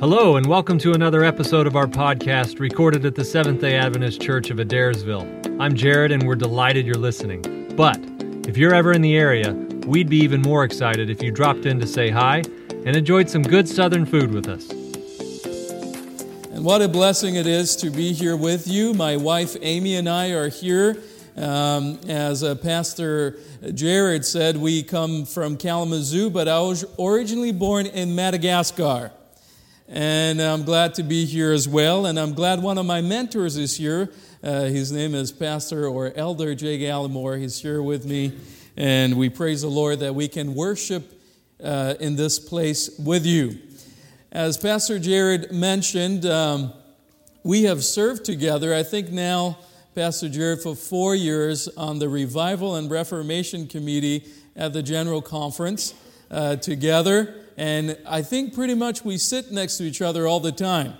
Hello, and welcome to another episode of our podcast recorded at the Seventh day Adventist Church of Adairsville. I'm Jared, and we're delighted you're listening. But if you're ever in the area, we'd be even more excited if you dropped in to say hi and enjoyed some good Southern food with us. And what a blessing it is to be here with you. My wife Amy and I are here. Um, as uh, Pastor Jared said, we come from Kalamazoo, but I was originally born in Madagascar. And I'm glad to be here as well. And I'm glad one of my mentors is here. Uh, his name is Pastor or Elder Jay Gallimore. He's here with me. And we praise the Lord that we can worship uh, in this place with you. As Pastor Jared mentioned, um, we have served together, I think now, Pastor Jared, for four years on the Revival and Reformation Committee at the General Conference uh, together. And I think pretty much we sit next to each other all the time.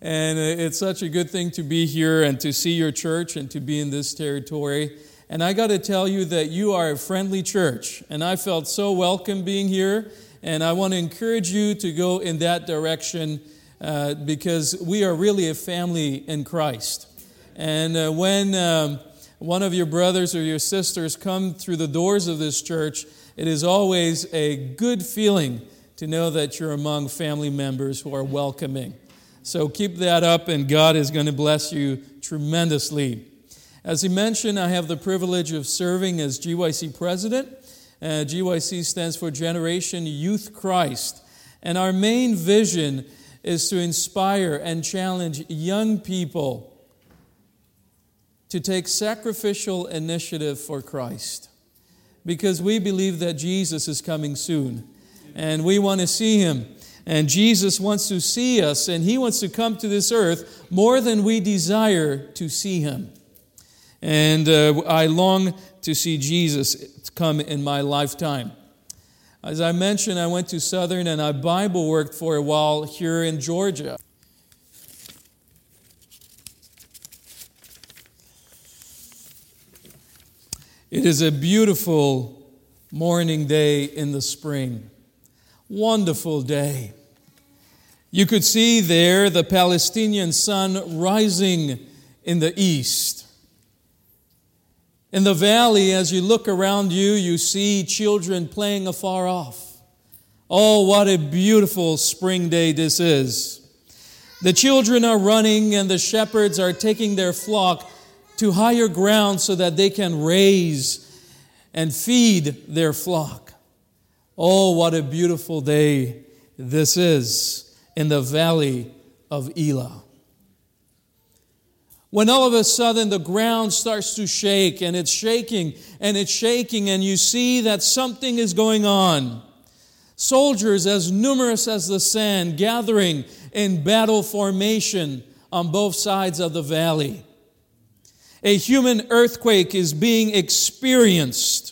And it's such a good thing to be here and to see your church and to be in this territory. And I got to tell you that you are a friendly church. And I felt so welcome being here. And I want to encourage you to go in that direction uh, because we are really a family in Christ. And uh, when um, one of your brothers or your sisters come through the doors of this church, it is always a good feeling to know that you're among family members who are welcoming. So keep that up, and God is going to bless you tremendously. As he mentioned, I have the privilege of serving as GYC president. Uh, GYC stands for Generation Youth Christ. And our main vision is to inspire and challenge young people to take sacrificial initiative for Christ. Because we believe that Jesus is coming soon and we want to see him. And Jesus wants to see us, and he wants to come to this earth more than we desire to see him. And uh, I long to see Jesus come in my lifetime. As I mentioned, I went to Southern and I Bible worked for a while here in Georgia. It is a beautiful morning day in the spring wonderful day. You could see there the Palestinian sun rising in the east. In the valley, as you look around you, you see children playing afar off. Oh, what a beautiful spring day this is. The children are running, and the shepherds are taking their flock to higher ground so that they can raise and feed their flock. Oh, what a beautiful day this is in the valley of Elah. When all of a sudden the ground starts to shake and it's shaking and it's shaking, and you see that something is going on. Soldiers, as numerous as the sand, gathering in battle formation on both sides of the valley. A human earthquake is being experienced.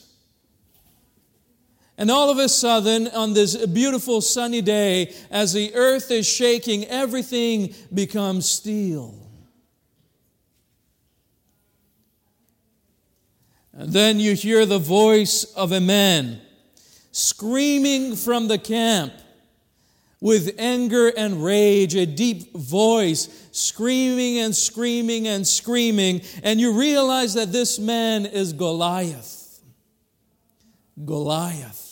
And all of a sudden, on this beautiful sunny day, as the earth is shaking, everything becomes steel. And then you hear the voice of a man screaming from the camp with anger and rage, a deep voice screaming and screaming and screaming. And you realize that this man is Goliath. Goliath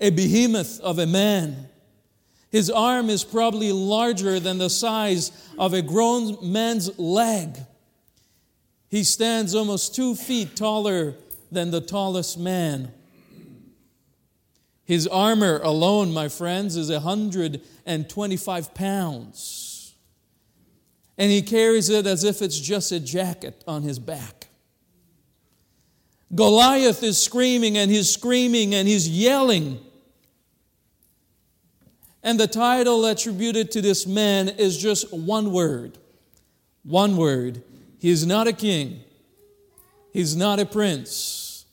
a behemoth of a man. His arm is probably larger than the size of a grown man's leg. He stands almost two feet taller than the tallest man. His armor alone, my friends, is 125 pounds. And he carries it as if it's just a jacket on his back. Goliath is screaming and he's screaming and he's yelling. And the title attributed to this man is just one word. One word. He is not a king. He's not a prince.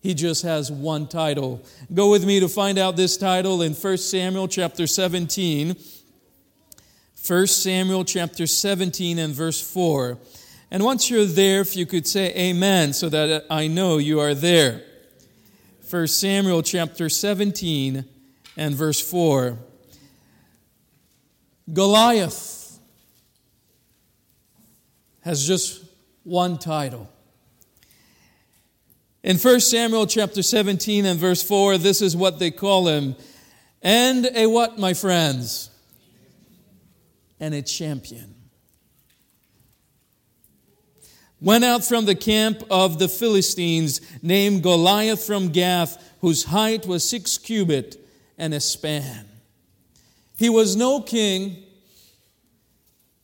He just has one title. Go with me to find out this title in 1 Samuel chapter 17. 1 Samuel chapter 17 and verse 4. And once you're there, if you could say amen so that I know you are there. 1 Samuel chapter 17 and verse 4. Goliath has just one title. In 1 Samuel chapter 17 and verse 4, this is what they call him. And a what, my friends? And a champion. Went out from the camp of the Philistines, named Goliath from Gath, whose height was six cubit and a span. He was no king.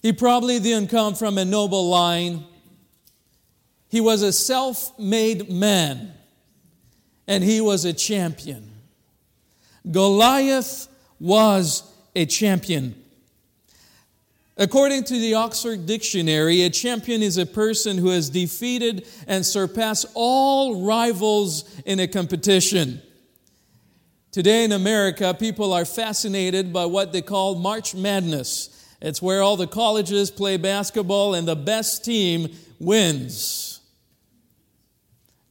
He probably didn't come from a noble line. He was a self made man, and he was a champion. Goliath was a champion. According to the Oxford Dictionary, a champion is a person who has defeated and surpassed all rivals in a competition. Today in America, people are fascinated by what they call March Madness. It's where all the colleges play basketball and the best team wins.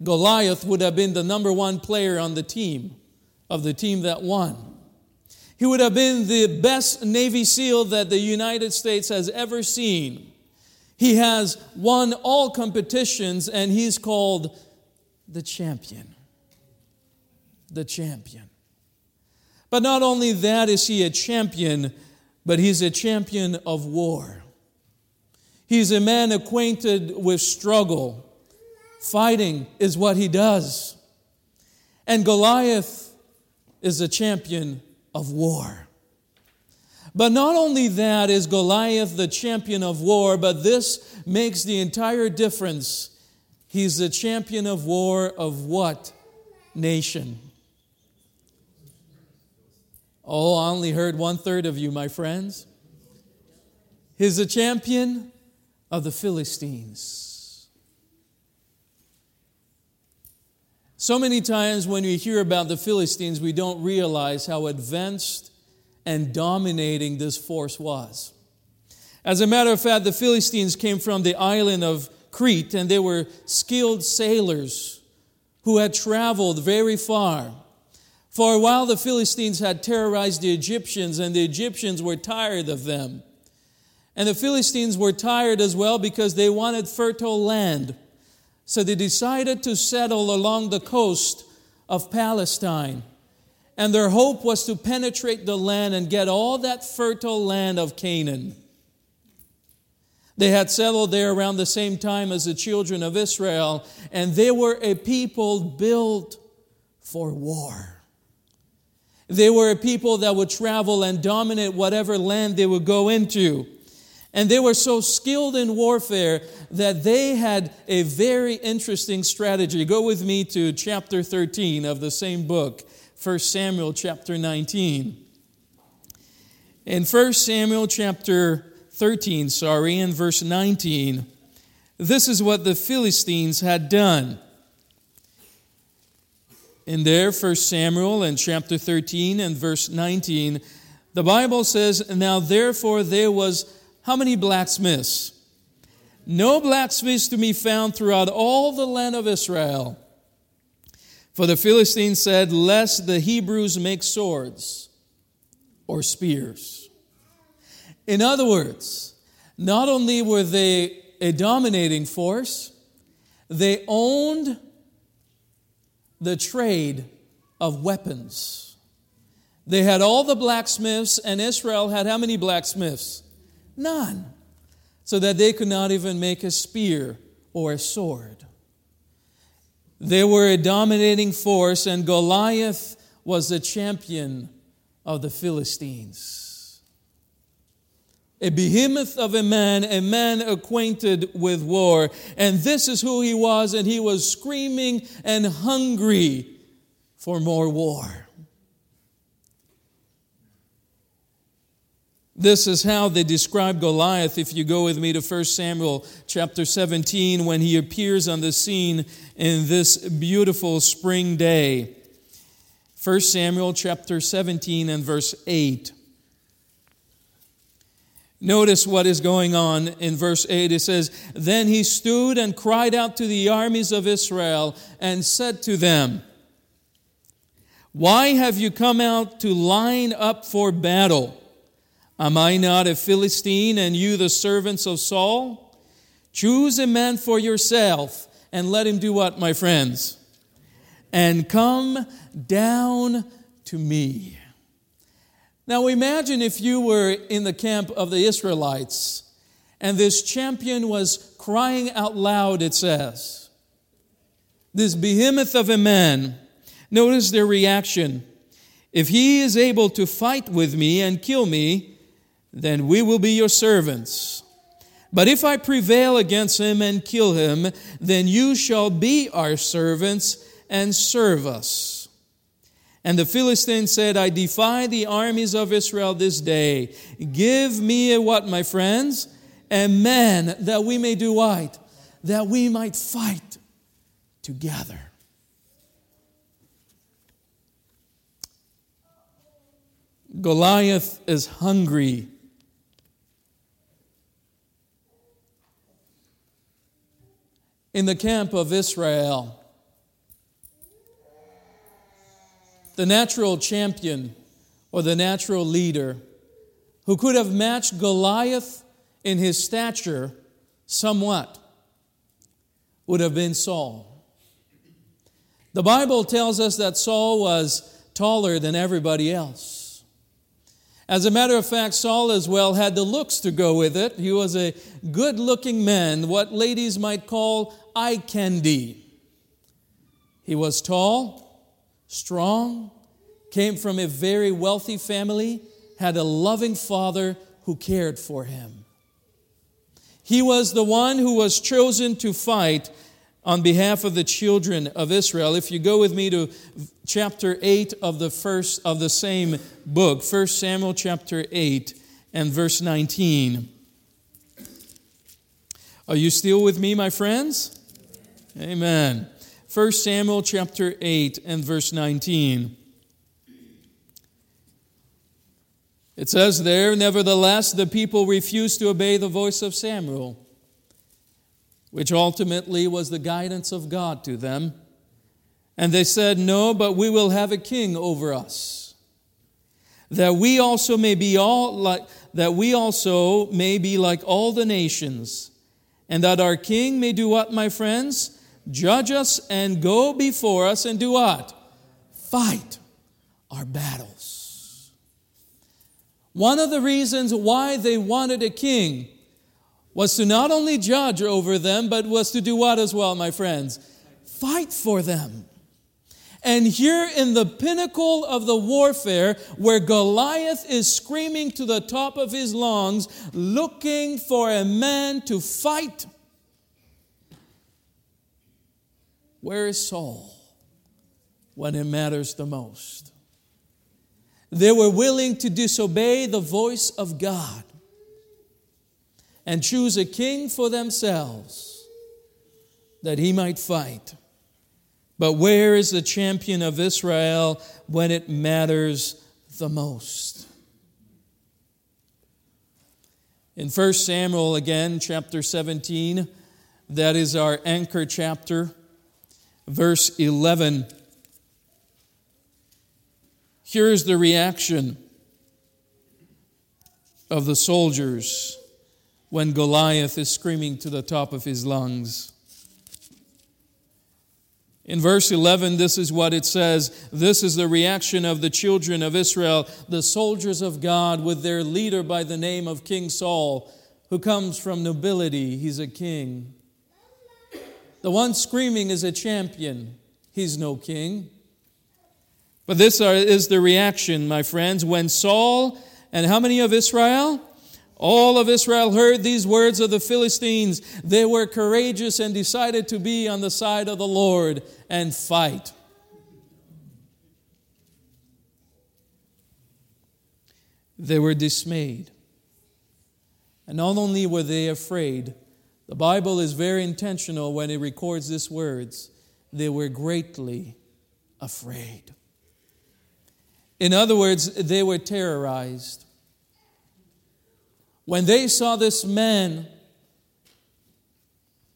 Goliath would have been the number one player on the team, of the team that won. He would have been the best Navy SEAL that the United States has ever seen. He has won all competitions and he's called the champion. The champion. But not only that is he a champion, but he's a champion of war. He's a man acquainted with struggle. Fighting is what he does. And Goliath is a champion of war. But not only that is Goliath the champion of war, but this makes the entire difference. He's the champion of war of what nation? Oh, I only heard one third of you, my friends. He's a champion of the Philistines. So many times when we hear about the Philistines, we don't realize how advanced and dominating this force was. As a matter of fact, the Philistines came from the island of Crete and they were skilled sailors who had traveled very far. For while, the Philistines had terrorized the Egyptians, and the Egyptians were tired of them. And the Philistines were tired as well because they wanted fertile land. So they decided to settle along the coast of Palestine. And their hope was to penetrate the land and get all that fertile land of Canaan. They had settled there around the same time as the children of Israel, and they were a people built for war. They were a people that would travel and dominate whatever land they would go into. And they were so skilled in warfare that they had a very interesting strategy. Go with me to chapter 13 of the same book, 1 Samuel chapter 19. In 1 Samuel chapter 13, sorry, in verse 19, this is what the Philistines had done in there, 1 Samuel and chapter 13 and verse 19, the Bible says, Now therefore there was how many blacksmiths? No blacksmiths to be found throughout all the land of Israel. For the Philistines said, Lest the Hebrews make swords or spears. In other words, not only were they a dominating force, they owned the trade of weapons. They had all the blacksmiths, and Israel had how many blacksmiths? None. So that they could not even make a spear or a sword. They were a dominating force, and Goliath was the champion of the Philistines a behemoth of a man, a man acquainted with war. And this is who he was, and he was screaming and hungry for more war. This is how they describe Goliath. If you go with me to 1 Samuel chapter 17, when he appears on the scene in this beautiful spring day. 1 Samuel chapter 17 and verse 8. Notice what is going on in verse 8. It says, Then he stood and cried out to the armies of Israel and said to them, Why have you come out to line up for battle? Am I not a Philistine, and you the servants of Saul? Choose a man for yourself, and let him do what, my friends? And come down to me. Now imagine if you were in the camp of the Israelites and this champion was crying out loud, it says. This behemoth of a man, notice their reaction. If he is able to fight with me and kill me, then we will be your servants. But if I prevail against him and kill him, then you shall be our servants and serve us. And the Philistine said, I defy the armies of Israel this day. Give me a what, my friends? A man that we may do what? That we might fight together. Goliath is hungry. In the camp of Israel, the natural champion or the natural leader who could have matched Goliath in his stature somewhat would have been Saul. The Bible tells us that Saul was taller than everybody else. As a matter of fact, Saul as well had the looks to go with it. He was a good looking man, what ladies might call eye candy. He was tall, strong, came from a very wealthy family, had a loving father who cared for him. He was the one who was chosen to fight on behalf of the children of Israel. If you go with me to chapter 8 of the first of the same book, 1 Samuel chapter 8 and verse 19. Are you still with me, my friends? Amen. 1 Samuel chapter 8 and verse 19. It says there, nevertheless, the people refused to obey the voice of Samuel, which ultimately was the guidance of God to them. And they said, No, but we will have a king over us, that we also may be all like that we also may be like all the nations, and that our king may do what, my friends? Judge us and go before us and do what? Fight our battles. One of the reasons why they wanted a king was to not only judge over them, but was to do what as well, my friends? Fight for them. And here in the pinnacle of the warfare, where Goliath is screaming to the top of his lungs, looking for a man to fight Where is Saul when it matters the most? They were willing to disobey the voice of God and choose a king for themselves that he might fight. But where is the champion of Israel when it matters the most? In 1 Samuel, again, chapter 17, that is our anchor chapter verse 11. Here's the reaction of the soldiers when Goliath is screaming to the top of his lungs. In verse 11, this is what it says. This is the reaction of the children of Israel, the soldiers of God, with their leader by the name of King Saul, who comes from nobility. He's a king. The one screaming is a champion. He's no king. But this is the reaction, my friends, when Saul and how many of Israel? All of Israel heard these words of the Philistines. They were courageous and decided to be on the side of the Lord and fight. They were dismayed. And not only were they afraid, the Bible is very intentional when it records these words. They were greatly afraid. In other words, they were terrorized. When they saw this man,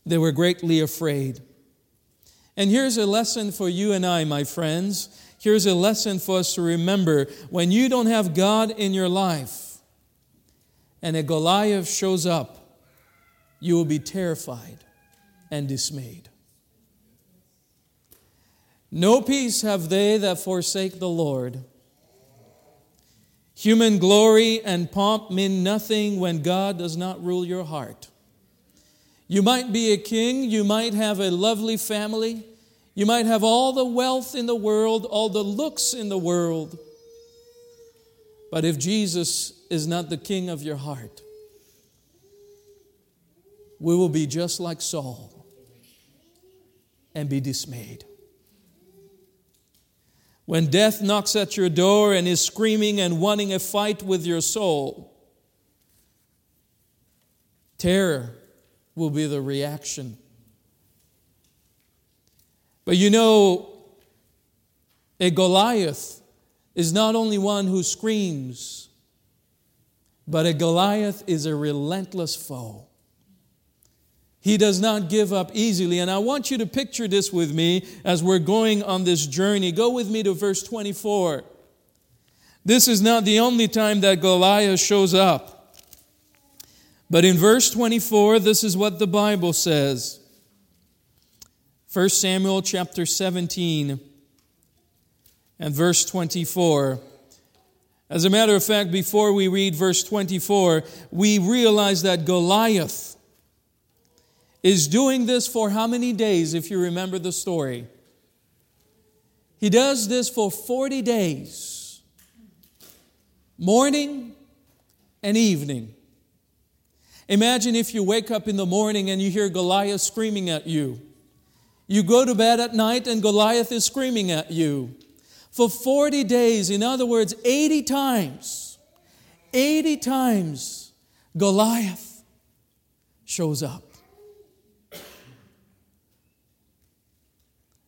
they were greatly afraid. And here's a lesson for you and I, my friends. Here's a lesson for us to remember. When you don't have God in your life, and a Goliath shows up, you will be terrified and dismayed. No peace have they that forsake the Lord. Human glory and pomp mean nothing when God does not rule your heart. You might be a king, you might have a lovely family, you might have all the wealth in the world, all the looks in the world. But if Jesus is not the king of your heart, we will be just like Saul and be dismayed. When death knocks at your door and is screaming and wanting a fight with your soul, terror will be the reaction. But you know, a Goliath is not only one who screams, but a Goliath is a relentless foe. He does not give up easily. And I want you to picture this with me as we're going on this journey. Go with me to verse 24. This is not the only time that Goliath shows up. But in verse 24, this is what the Bible says. 1 Samuel chapter 17 and verse 24. As a matter of fact, before we read verse 24, we realize that Goliath is doing this for how many days, if you remember the story? He does this for 40 days, morning and evening. Imagine if you wake up in the morning and you hear Goliath screaming at you. You go to bed at night and Goliath is screaming at you. For 40 days, in other words, 80 times, 80 times, Goliath shows up.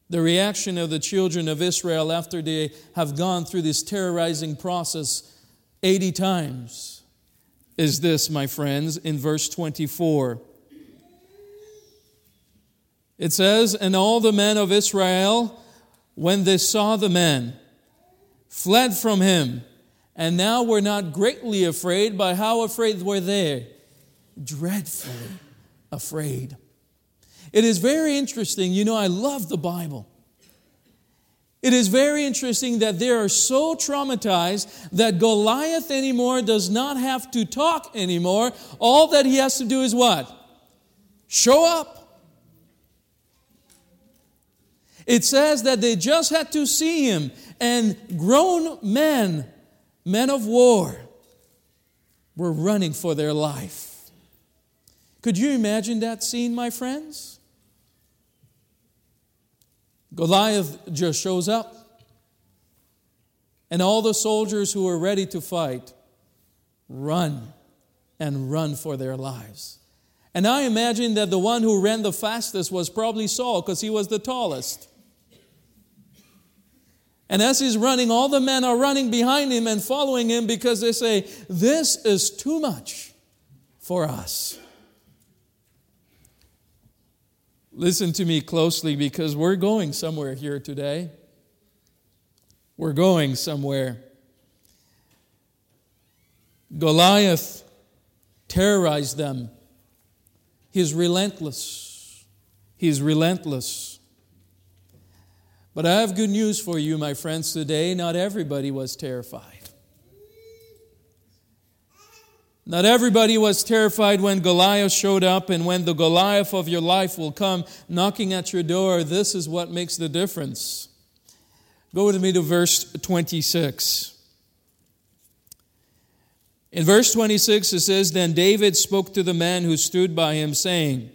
The reaction of the children of Israel after they have gone through this terrorizing process 80 times is this, my friends, in verse 24. It says, And all the men of Israel, when they saw the man, fled from him, and now were not greatly afraid. By how afraid were they? Dreadfully afraid. It is very interesting. You know, I love the Bible. It is very interesting that they are so traumatized that Goliath anymore does not have to talk anymore. All that he has to do is what? Show up. It says that they just had to see him, and grown men, men of war, were running for their life. Could you imagine that scene, my friends? Goliath just shows up. And all the soldiers who are ready to fight run and run for their lives. And I imagine that the one who ran the fastest was probably Saul because he was the tallest. And as he's running, all the men are running behind him and following him because they say, This is too much for us. Listen to me closely because we're going somewhere here today. We're going somewhere. Goliath terrorized them. He's relentless. He's relentless. But I have good news for you, my friends, today. Not everybody was terrified. Not everybody was terrified when Goliath showed up, and when the Goliath of your life will come knocking at your door, this is what makes the difference. Go with me to verse 26. In verse 26, it says, Then David spoke to the man who stood by him, saying,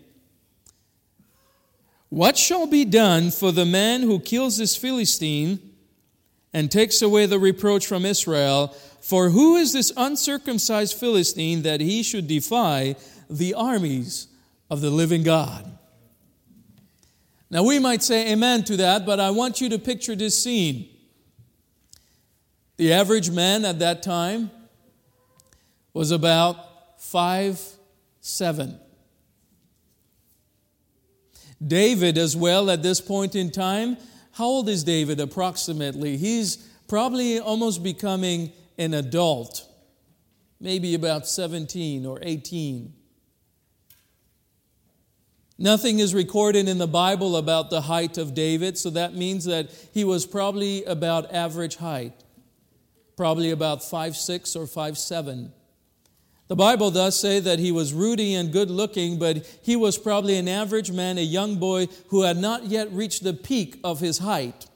What shall be done for the man who kills this Philistine and takes away the reproach from Israel? For who is this uncircumcised Philistine that he should defy the armies of the living God? Now, we might say amen to that, but I want you to picture this scene. The average man at that time was about five seven. David, as well, at this point in time, how old is David approximately? He's probably almost becoming an adult. maybe about 17 or 18. Nothing is recorded in the Bible about the height of David, so that means that he was probably about average height, probably about five six or five seven. The Bible does say that he was ruddy and good looking, but he was probably an average man, a young boy who had not yet reached the peak of his height.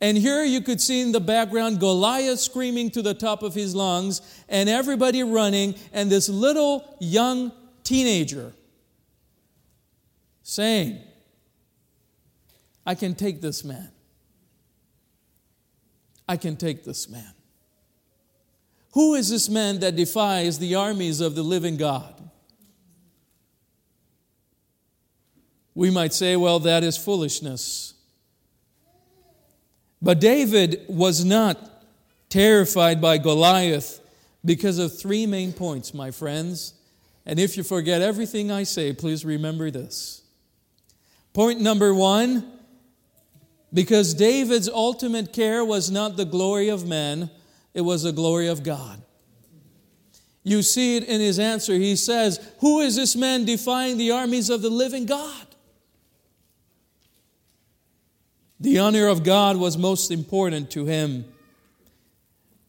And here you could see in the background Goliath screaming to the top of his lungs, and everybody running, and this little young teenager saying, I can take this man. I can take this man. Who is this man that defies the armies of the living God? We might say, well, that is foolishness. But David was not terrified by Goliath because of three main points, my friends. And if you forget everything I say, please remember this. Point number one because David's ultimate care was not the glory of men, it was the glory of God. You see it in his answer. He says, Who is this man defying the armies of the living God? The honor of God was most important to him.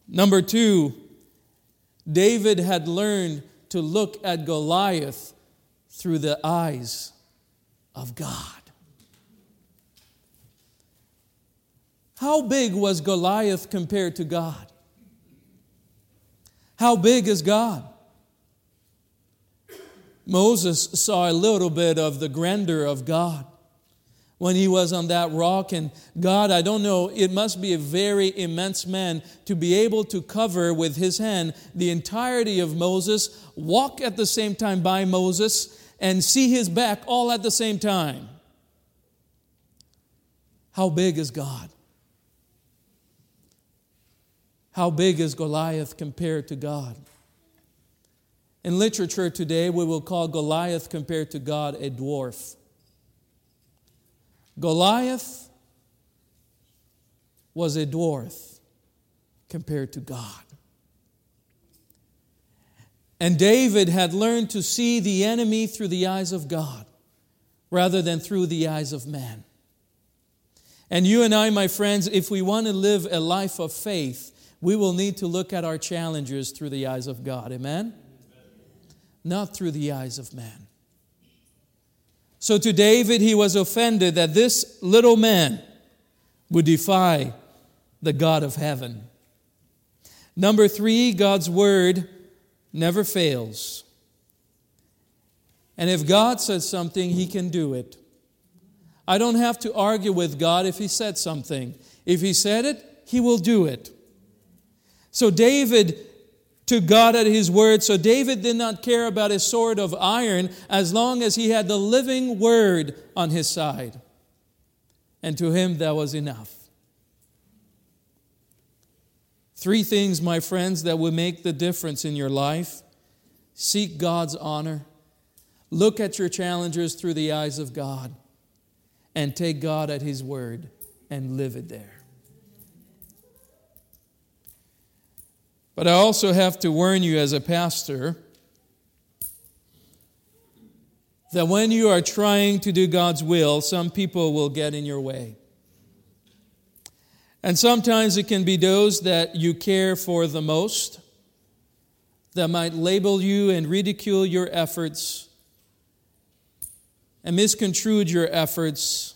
Number two, David had learned to look at Goliath through the eyes of God. How big was Goliath compared to God? How big is God? Moses saw a little bit of the grandeur of God when he was on that rock. And God, I don't know, it must be a very immense man to be able to cover with his hand the entirety of Moses, walk at the same time by Moses, and see his back all at the same time. How big is God? How big is Goliath compared to God? In literature today, we will call Goliath compared to God a dwarf. Goliath was a dwarf compared to God. And David had learned to see the enemy through the eyes of God rather than through the eyes of man. And you and I, my friends, if we want to live a life of faith, we will need to look at our challenges through the eyes of God. Amen? Not through the eyes of man. So to David, he was offended that this little man would defy the God of heaven. Number three, God's word never fails. And if God says something, he can do it. I don't have to argue with God if he said something. If he said it, he will do it. So David to God at his word. So David did not care about his sword of iron as long as he had the living word on his side. And to him that was enough. Three things, my friends, that will make the difference in your life seek God's honor, look at your challenges through the eyes of God, and take God at His word and live it there. But I also have to warn you as a pastor that when you are trying to do God's will, some people will get in your way. And sometimes it can be those that you care for the most that might label you and ridicule your efforts and misconstrue your efforts.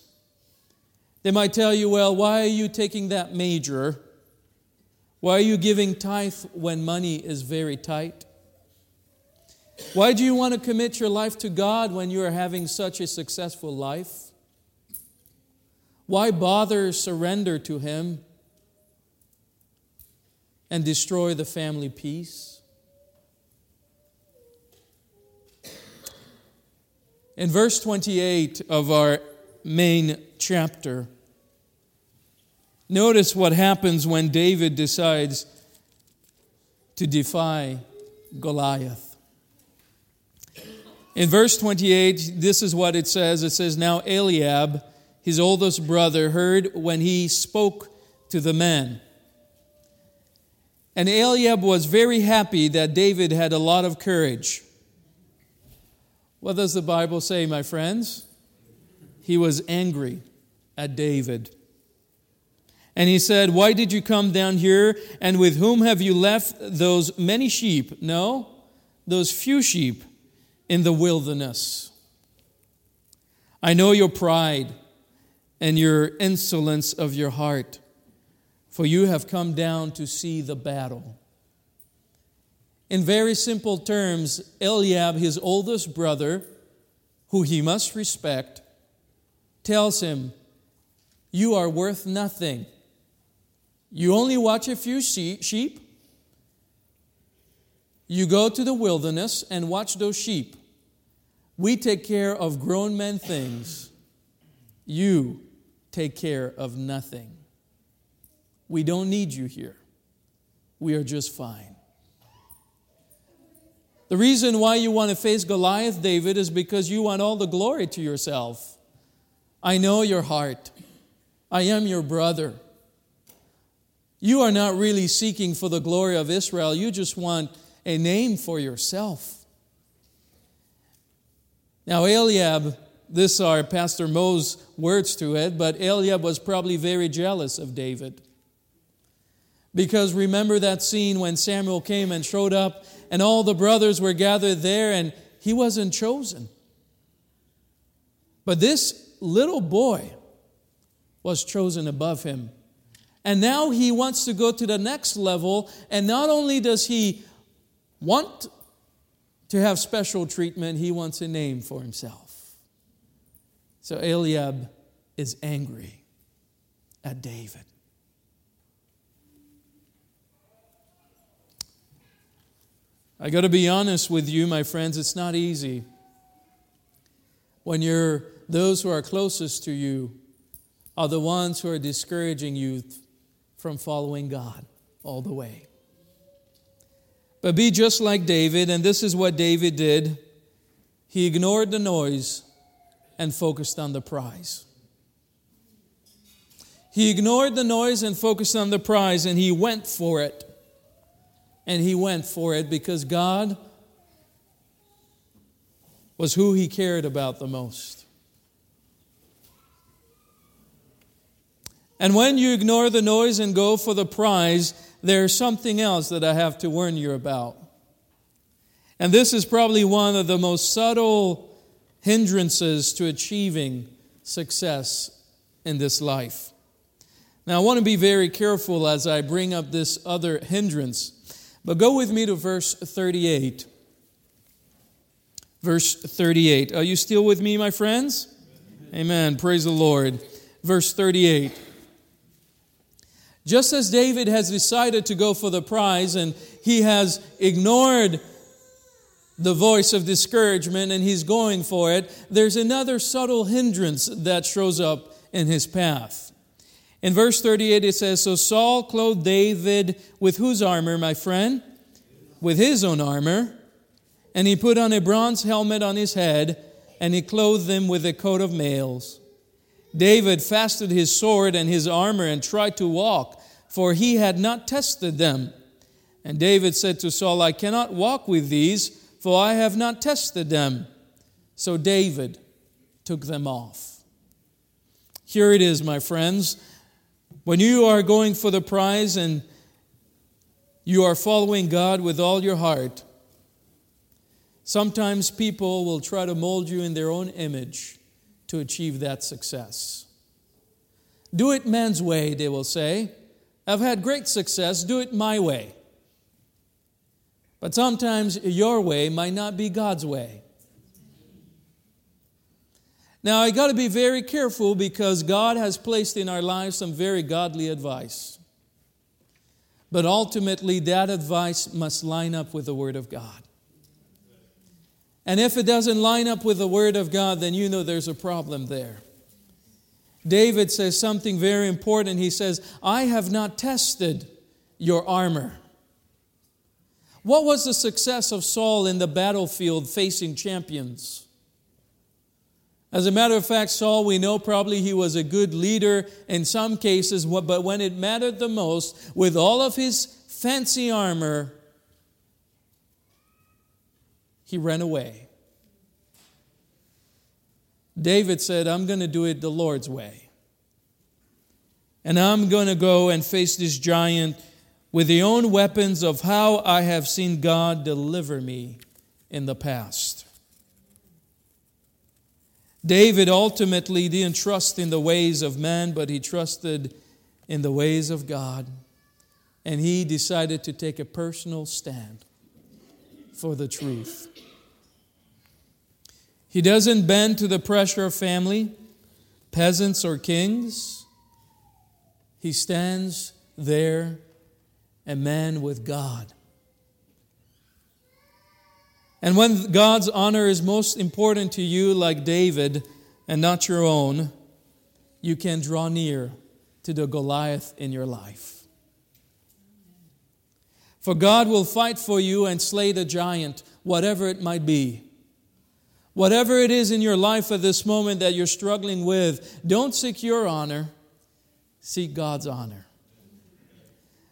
They might tell you, well, why are you taking that major? Why are you giving tithe when money is very tight? Why do you want to commit your life to God when you are having such a successful life? Why bother surrender to Him and destroy the family peace? In verse 28 of our main chapter, Notice what happens when David decides to defy Goliath. In verse 28, this is what it says it says, Now Eliab, his oldest brother, heard when he spoke to the men. And Eliab was very happy that David had a lot of courage. What does the Bible say, my friends? He was angry at David. And he said, Why did you come down here? And with whom have you left those many sheep? No, those few sheep in the wilderness. I know your pride and your insolence of your heart, for you have come down to see the battle. In very simple terms, Eliab, his oldest brother, who he must respect, tells him, You are worth nothing. You only watch a few sheep. You go to the wilderness and watch those sheep. We take care of grown men things. You take care of nothing. We don't need you here. We are just fine. The reason why you want to face Goliath, David, is because you want all the glory to yourself. I know your heart. I am your brother. You are not really seeking for the glory of Israel, you just want a name for yourself. Now, Eliab, this are Pastor Mo's words to it, but Eliab was probably very jealous of David. Because remember that scene when Samuel came and showed up, and all the brothers were gathered there, and he wasn't chosen. But this little boy was chosen above him. And now he wants to go to the next level. And not only does he want to have special treatment, he wants a name for himself. So Eliab is angry at David. I got to be honest with you, my friends, it's not easy when you're those who are closest to you are the ones who are discouraging you from following God all the way. But be just like David, and this is what David did. He ignored the noise and focused on the prize. He ignored the noise and focused on the prize, and he went for it. And he went for it because God was who he cared about the most. And when you ignore the noise and go for the prize, there's something else that I have to warn you about. And this is probably one of the most subtle hindrances to achieving success in this life. Now, I want to be very careful as I bring up this other hindrance, but go with me to verse 38. Verse 38. Are you still with me, my friends? Amen. Praise the Lord. Verse 38. Just as David has decided to go for the prize and he has ignored the voice of discouragement and he's going for it, there's another subtle hindrance that shows up in his path. In verse 38, it says So Saul clothed David with whose armor, my friend? With his own armor. And he put on a bronze helmet on his head, and he clothed him with a coat of mails. David fastened his sword and his armor and tried to walk, for he had not tested them. And David said to Saul, I cannot walk with these, for I have not tested them. So David took them off. Here it is, my friends. When you are going for the prize and you are following God with all your heart, sometimes people will try to mold you in their own image to achieve that success. Do it man's way, they will say. I've had great success, do it my way. But sometimes your way might not be God's way. Now, I got to be very careful because God has placed in our lives some very godly advice. But ultimately, that advice must line up with the Word of God. And if it doesn't line up with the Word of God, then you know there's a problem there. David says something very important. He says, I have not tested your armor. What was the success of Saul in the battlefield facing champions? As a matter of fact, Saul, we know probably he was a good leader in some cases, but when it mattered the most, with all of his fancy armor, he ran away. David said, I'm going to do it the Lord's way. And I'm going to go and face this giant with the own weapons of how I have seen God deliver me in the past. David ultimately didn't trust in the ways of man, but he trusted in the ways of God. And he decided to take a personal stand for the truth. He doesn't bend to the pressure of family, peasants, or kings. He stands there, a man with God. And when God's honor is most important to you, like David, and not your own, you can draw near to the Goliath in your life. For God will fight for you and slay the giant, whatever it might be. Whatever it is in your life at this moment that you're struggling with, don't seek your honor, seek God's honor.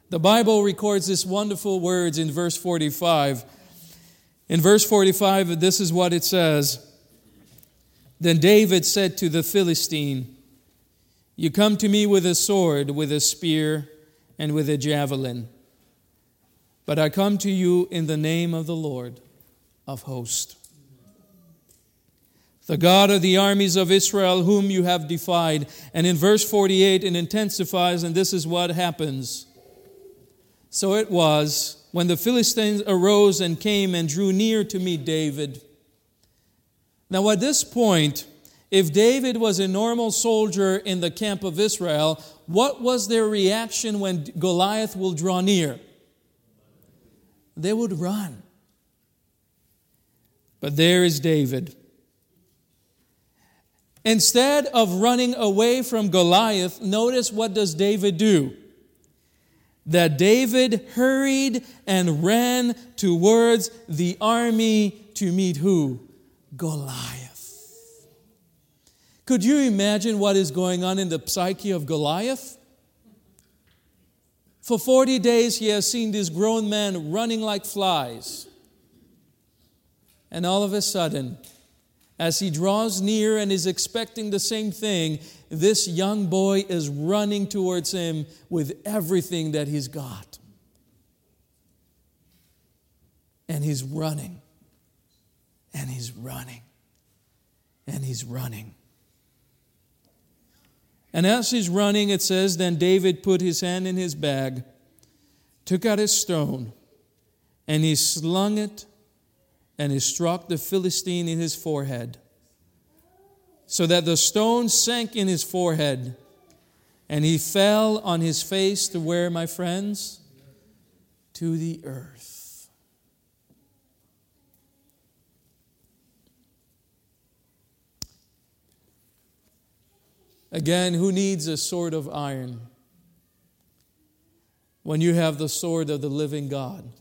The Bible records this wonderful words in verse 45 in verse 45, this is what it says Then David said to the Philistine, You come to me with a sword, with a spear, and with a javelin. But I come to you in the name of the Lord of hosts, the God of the armies of Israel, whom you have defied. And in verse 48, it intensifies, and this is what happens. So it was when the Philistines arose and came and drew near to meet David. Now, at this point, if David was a normal soldier in the camp of Israel, what was their reaction when Goliath will draw near? They would run. But there is David. Instead of running away from Goliath, notice what does David do? that David hurried and ran towards the army to meet who? Goliath. Could you imagine what is going on in the psyche of Goliath? For 40 days, he has seen this grown man running like flies. And all of a sudden, as he draws near and is expecting the same thing, this young boy is running towards him with everything that he's got. And he's running, and he's running, and he's running. And as he's running, it says, Then David put his hand in his bag, took out his stone, and he slung it and he struck the Philistine in his forehead, so that the stone sank in his forehead, and he fell on his face to where, my friends? To the earth. Again, who needs a sword of iron when you have the sword of the living God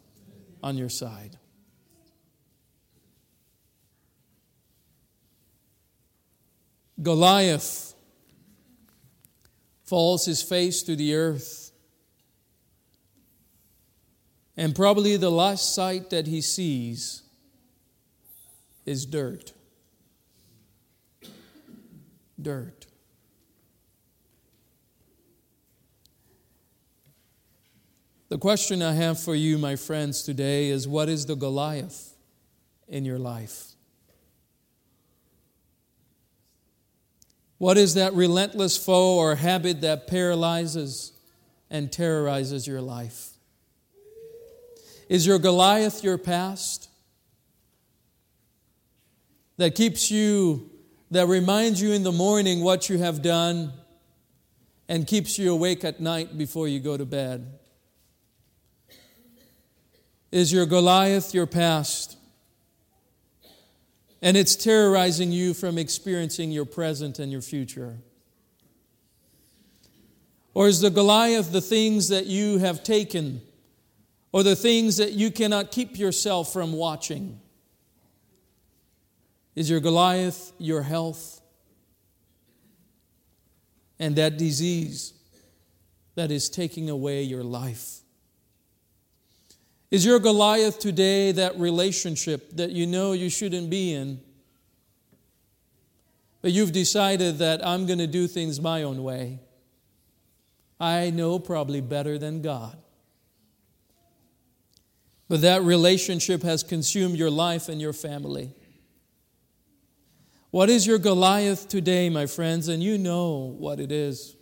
on your side? Goliath falls his face to the earth. And probably the last sight that he sees is dirt. Dirt. The question I have for you, my friends, today is what is the Goliath in your life? What is that relentless foe or habit that paralyzes and terrorizes your life? Is your Goliath your past? That keeps you, that reminds you in the morning what you have done and keeps you awake at night before you go to bed? Is your Goliath your past? And it's terrorizing you from experiencing your present and your future? Or is the Goliath the things that you have taken, or the things that you cannot keep yourself from watching? Is your Goliath your health and that disease that is taking away your life? Is your Goliath today that relationship that you know you shouldn't be in? But you've decided that I'm going to do things my own way. I know probably better than God. But that relationship has consumed your life and your family. What is your Goliath today, my friends? And you know what it is.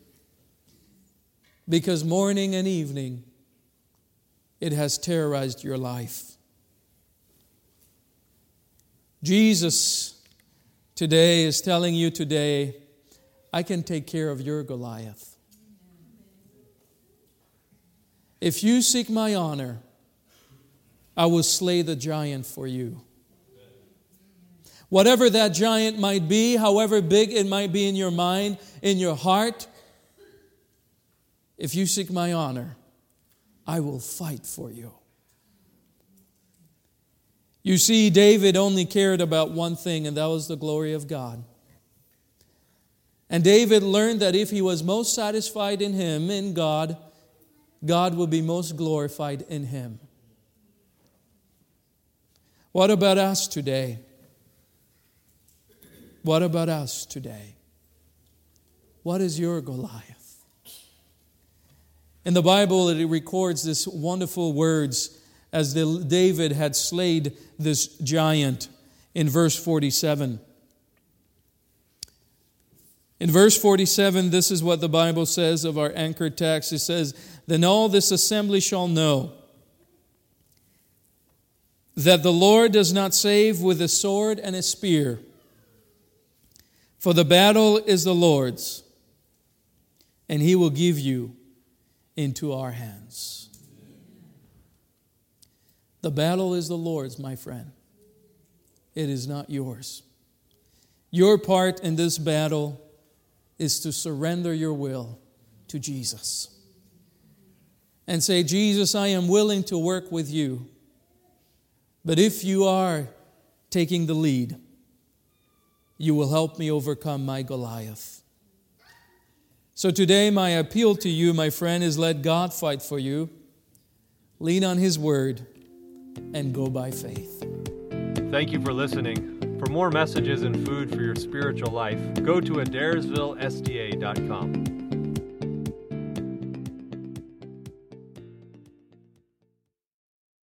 Because morning and evening, it has terrorized your life. Jesus today is telling you today, I can take care of your Goliath. If you seek my honor, I will slay the giant for you. Whatever that giant might be, however big it might be in your mind, in your heart, if you seek my honor, I will fight for you. You see, David only cared about one thing, and that was the glory of God. And David learned that if he was most satisfied in him, in God, God will be most glorified in him. What about us today? What about us today? What is your Goliath? In the Bible, it records this wonderful words as David had slayed this giant in verse 47. In verse 47, this is what the Bible says of our anchor text. It says, Then all this assembly shall know that the Lord does not save with a sword and a spear, for the battle is the Lord's, and he will give you into our hands. The battle is the Lord's, my friend. It is not yours. Your part in this battle is to surrender your will to Jesus and say, Jesus, I am willing to work with you. But if you are taking the lead, you will help me overcome my Goliath. So today, my appeal to you, my friend, is let God fight for you. Lean on His word and go by faith. Thank you for listening. For more messages and food for your spiritual life, go to adairsvillesda.com.